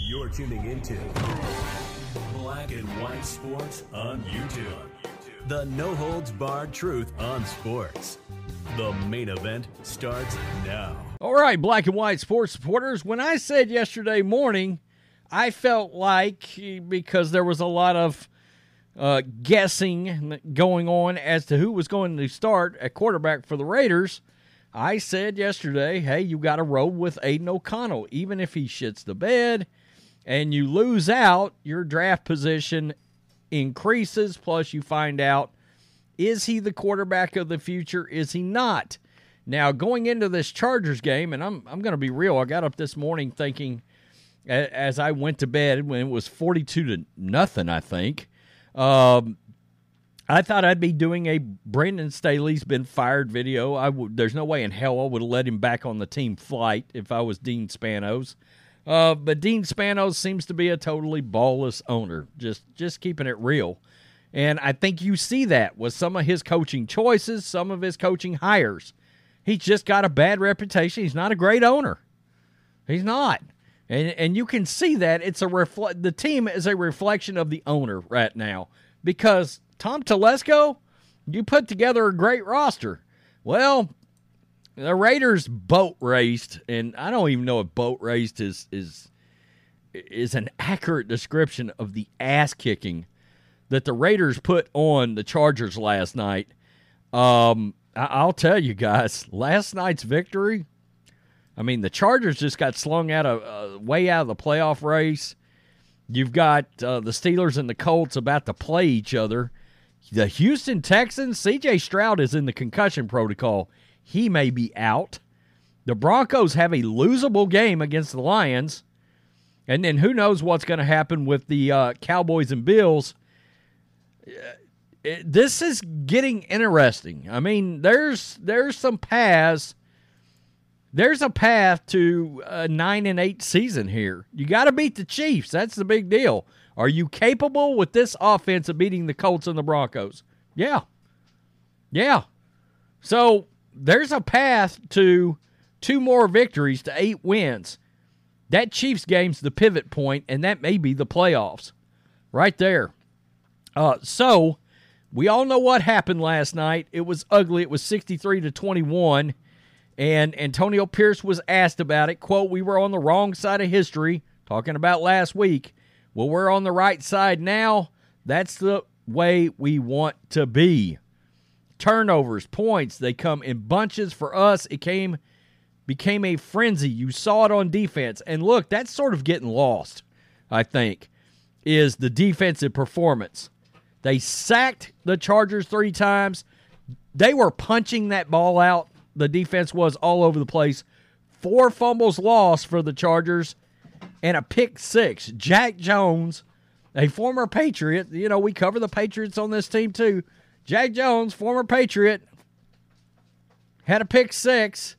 You're tuning into Black and White Sports on YouTube. The no holds barred truth on sports. The main event starts now. All right, black and white sports supporters. When I said yesterday morning, I felt like because there was a lot of uh, guessing going on as to who was going to start at quarterback for the Raiders. I said yesterday, hey, you got to roll with Aidan O'Connell. Even if he shits the bed and you lose out, your draft position increases. Plus, you find out is he the quarterback of the future? Is he not? Now, going into this Chargers game, and I'm, I'm going to be real, I got up this morning thinking as I went to bed when it was 42 to nothing, I think. Um, I thought I'd be doing a Brandon Staley's been fired video. I w- there's no way in hell I would have let him back on the team flight if I was Dean Spanos. Uh, but Dean Spanos seems to be a totally ballless owner, just just keeping it real. And I think you see that with some of his coaching choices, some of his coaching hires. He's just got a bad reputation. He's not a great owner. He's not. And and you can see that it's a reflect the team is a reflection of the owner right now because Tom Telesco, you put together a great roster. Well, the Raiders boat raced, and I don't even know if boat raced is is is an accurate description of the ass kicking that the Raiders put on the Chargers last night. Um, I- will tell you guys, last night's victory. I mean, the Chargers just got slung out of uh, way out of the playoff race. You've got uh, the Steelers and the Colts about to play each other. The Houston Texans, C.J. Stroud is in the concussion protocol. He may be out. The Broncos have a losable game against the Lions. And then who knows what's going to happen with the uh, Cowboys and Bills this is getting interesting. I mean, there's there's some paths. There's a path to a nine and eight season here. You got to beat the Chiefs. That's the big deal. Are you capable with this offense of beating the Colts and the Broncos? Yeah, yeah. So there's a path to two more victories to eight wins. That Chiefs game's the pivot point, and that may be the playoffs, right there. Uh, so we all know what happened last night. It was ugly. It was 63 to 21. And Antonio Pierce was asked about it. Quote, we were on the wrong side of history, talking about last week. Well, we're on the right side now. That's the way we want to be. Turnovers, points, they come in bunches for us. It came became a frenzy. You saw it on defense. And look, that's sort of getting lost, I think, is the defensive performance. They sacked the Chargers three times. They were punching that ball out. The defense was all over the place. Four fumbles lost for the Chargers and a pick six. Jack Jones, a former Patriot, you know, we cover the Patriots on this team too. Jack Jones, former Patriot, had a pick six.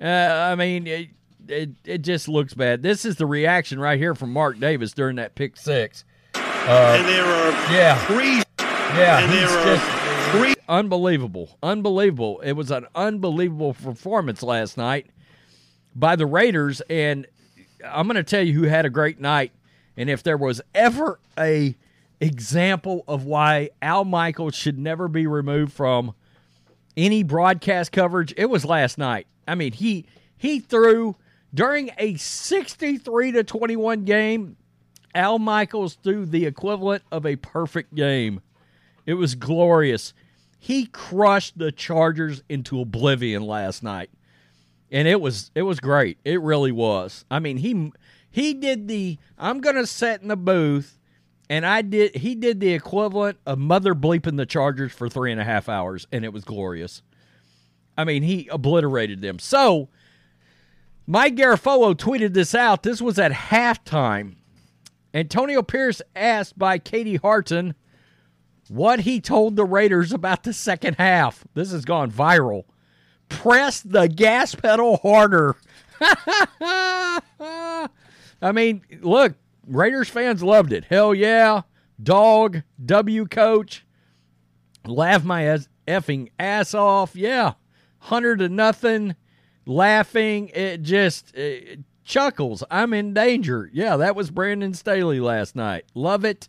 Uh, I mean, it, it, it, just looks bad. This is the reaction right here from Mark Davis during that pick six. Uh, and there are yeah, three. Yeah, and there are just, three. Unbelievable, unbelievable. It was an unbelievable performance last night by the Raiders, and I'm going to tell you who had a great night. And if there was ever a example of why Al Michaels should never be removed from any broadcast coverage, it was last night. I mean, he he threw during a 63 to 21 game Al Michaels threw the equivalent of a perfect game. It was glorious. He crushed the Chargers into oblivion last night. And it was it was great. It really was. I mean, he he did the I'm going to sit in the booth and I did he did the equivalent of mother bleeping the Chargers for three and a half hours, and it was glorious. I mean, he obliterated them. So Mike Garafolo tweeted this out. This was at halftime Antonio Pierce asked by Kaylee Hartung what he told the Raiders about the second half. This has gone viral. Press the gas pedal harder. I mean, look, Raiders fans loved it. Hell yeah. Dog, W coach. Laugh my effing ass off. Yeah. 100 to nothing. Laughing. It just, it, Chuckles, I'm in danger. Yeah, that was Brandon Staley last night. Love it.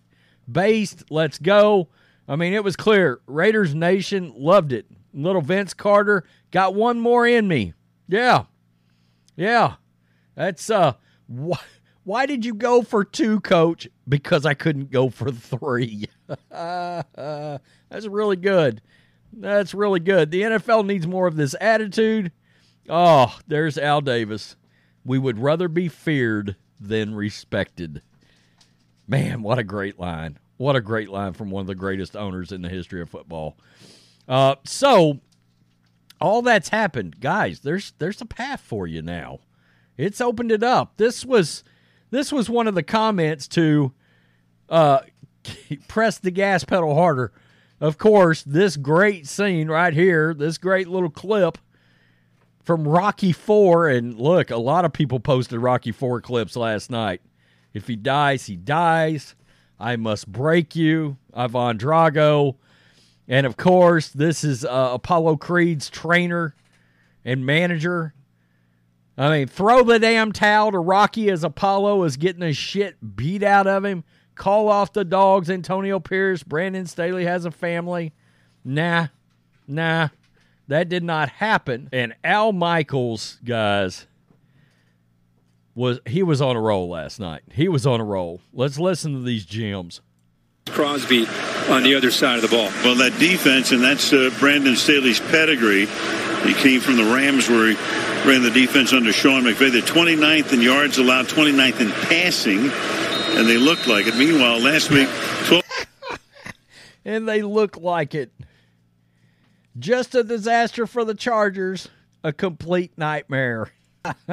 Based, let's go. I mean, it was clear. Raiders Nation loved it. Little Vince Carter got one more in me. Yeah. Yeah. That's uh wh- why did you go for two, coach? Because I couldn't go for three. That's really good. That's really good. The NFL needs more of this attitude. Oh, there's Al Davis. We would rather be feared than respected. Man, what a great line. What a great line from one of the greatest owners in the history of football. Uh, so all that's happened, guys. There's there's a path for you now. It's opened it up. This was this was one of the comments to uh, press the gas pedal harder. Of course, this great scene right here, this great little clip from Rocky Four, and look, a lot of people posted Rocky Four clips last night. If he dies, he dies. I must break you, Ivan Drago. And of course, this is uh, Apollo Creed's trainer and manager. I mean, throw the damn towel to Rocky as Apollo is getting the shit beat out of him. Call off the dogs, Antonio Pierce. Brandon Staley has a family. Nah, nah, that did not happen. And Al Michaels, guys, was he was on a roll last night. He was on a roll. Let's listen to these gems. Crosby on the other side of the ball. Well, that defense, and that's uh, Brandon Staley's pedigree. He came from the Rams where he ran the defense under Sean McVay. The 29th in yards allowed, 29th in passing, and they looked like it. Meanwhile, last week, 12. and they look like it. Just a disaster for the Chargers, a complete nightmare.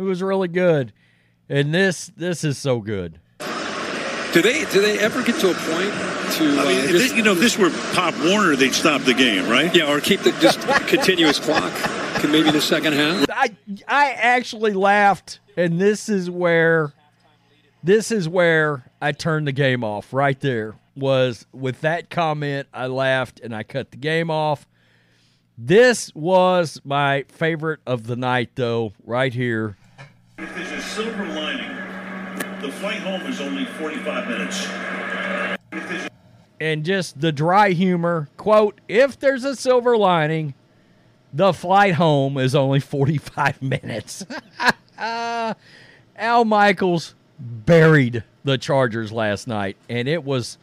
it was really good. And this this is so good. Do they do they ever get to a point to? I mean, uh, if just- this, you know, if this were Pop Warner, they'd stop the game, right? yeah, or keep the just continuous clock. Can maybe the second half. I I actually laughed, and this is where this is where I turned the game off. Right there was with that comment. I laughed and I cut the game off. This was my favorite of the night, though. Right here, If there's a silver lining, the flight home is only 45 minutes. And just the dry humor quote: "If there's a silver lining, the flight home is only 45 minutes." Al Michaels buried the Chargers last night, and it was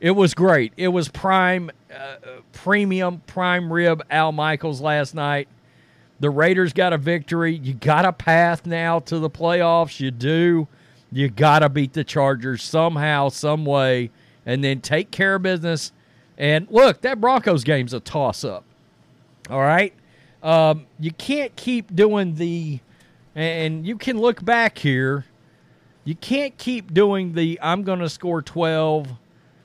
it was great. It was prime, uh, premium, prime rib Al Michaels last night. The Raiders got a victory. You got a path now to the playoffs. You do. You got to beat the Chargers somehow, some way, and then take care of business. And look, that Broncos game's a toss up. All right. Um, you can't keep doing the, and you can look back here. You can't keep doing the I'm going to score 12,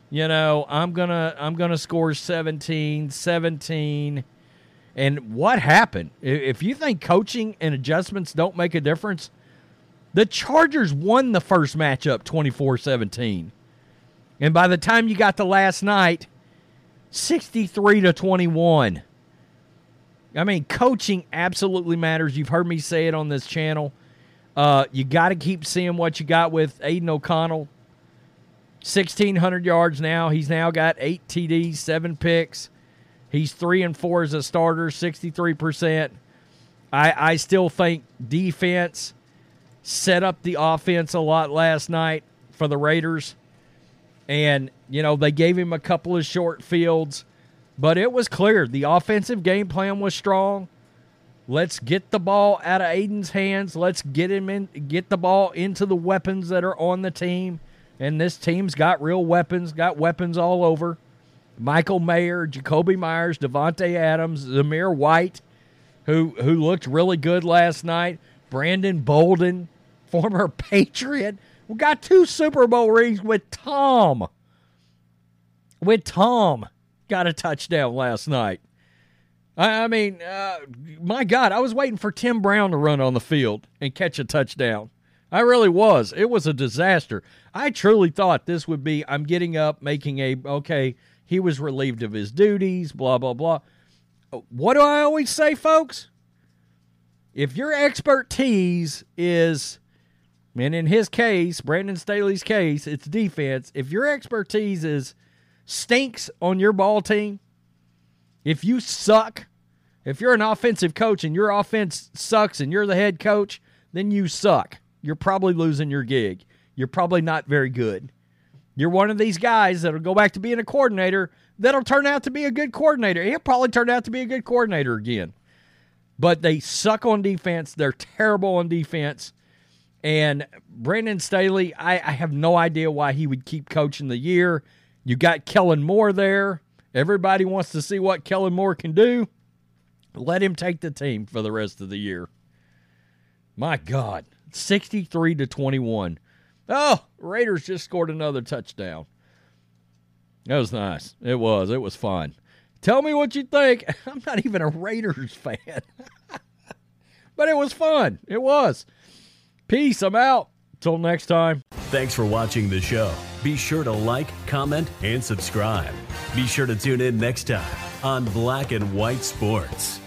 you know, I'm going to I'm going to score 17, 17. And what happened? If you think coaching and adjustments don't make a difference, the Chargers won the first matchup 24 17. And by the time you got to last night, 63 to 21. I mean, coaching absolutely matters. You've heard me say it on this channel. Uh, you got to keep seeing what you got with Aidan O'Connell. 1,600 yards now. He's now got eight TDs, seven picks. He's three and four as a starter, 63%. I, I still think defense set up the offense a lot last night for the Raiders. And, you know, they gave him a couple of short fields, but it was clear the offensive game plan was strong. Let's get the ball out of Aidan's hands. Let's get him in get the ball into the weapons that are on the team. And this team's got real weapons, got weapons all over. Michael Mayer, Jakobi Meyers, Davante Adams, Zamir White, who who looked really good last night. Brandon Bolden, former Patriot, we got two Super Bowl rings with Tom. With Tom, got a touchdown last night. I, I mean, uh, my God, I was waiting for Tim Brown to run on the field and catch a touchdown. I really was. It was a disaster. I truly thought this would be I'm getting up, making a okay, he was relieved of his duties, blah, blah, blah. Uh, what do I always say, folks? If your expertise is, and in his case, Brandon Staley's case, it's defense. If your expertise is stinks on your ball team, if you suck, if you're an offensive coach and your offense sucks and you're the head coach, then you suck. You're probably losing your gig. You're probably not very good. You're one of these guys that'll go back to being a coordinator that'll turn out to be a good coordinator. He'll probably turn out to be a good coordinator again. But they suck on defense. They're terrible on defense. And Brandon Staley, I, I have no idea why he would keep coaching the year. You got Kellen Moore there. Everybody wants to see what Kellen Moore can do. Let him take the team for the rest of the year. My God, 63 to 21. Oh, Raiders just scored another touchdown. That was nice. It was. It was fun. Tell me what you think. I'm not even a Raiders fan. but it was fun. It was. Peace. I'm out. Till next time. Thanks for watching the show. Be sure to like, comment, and subscribe. Be sure to tune in next time on Black and White Sports.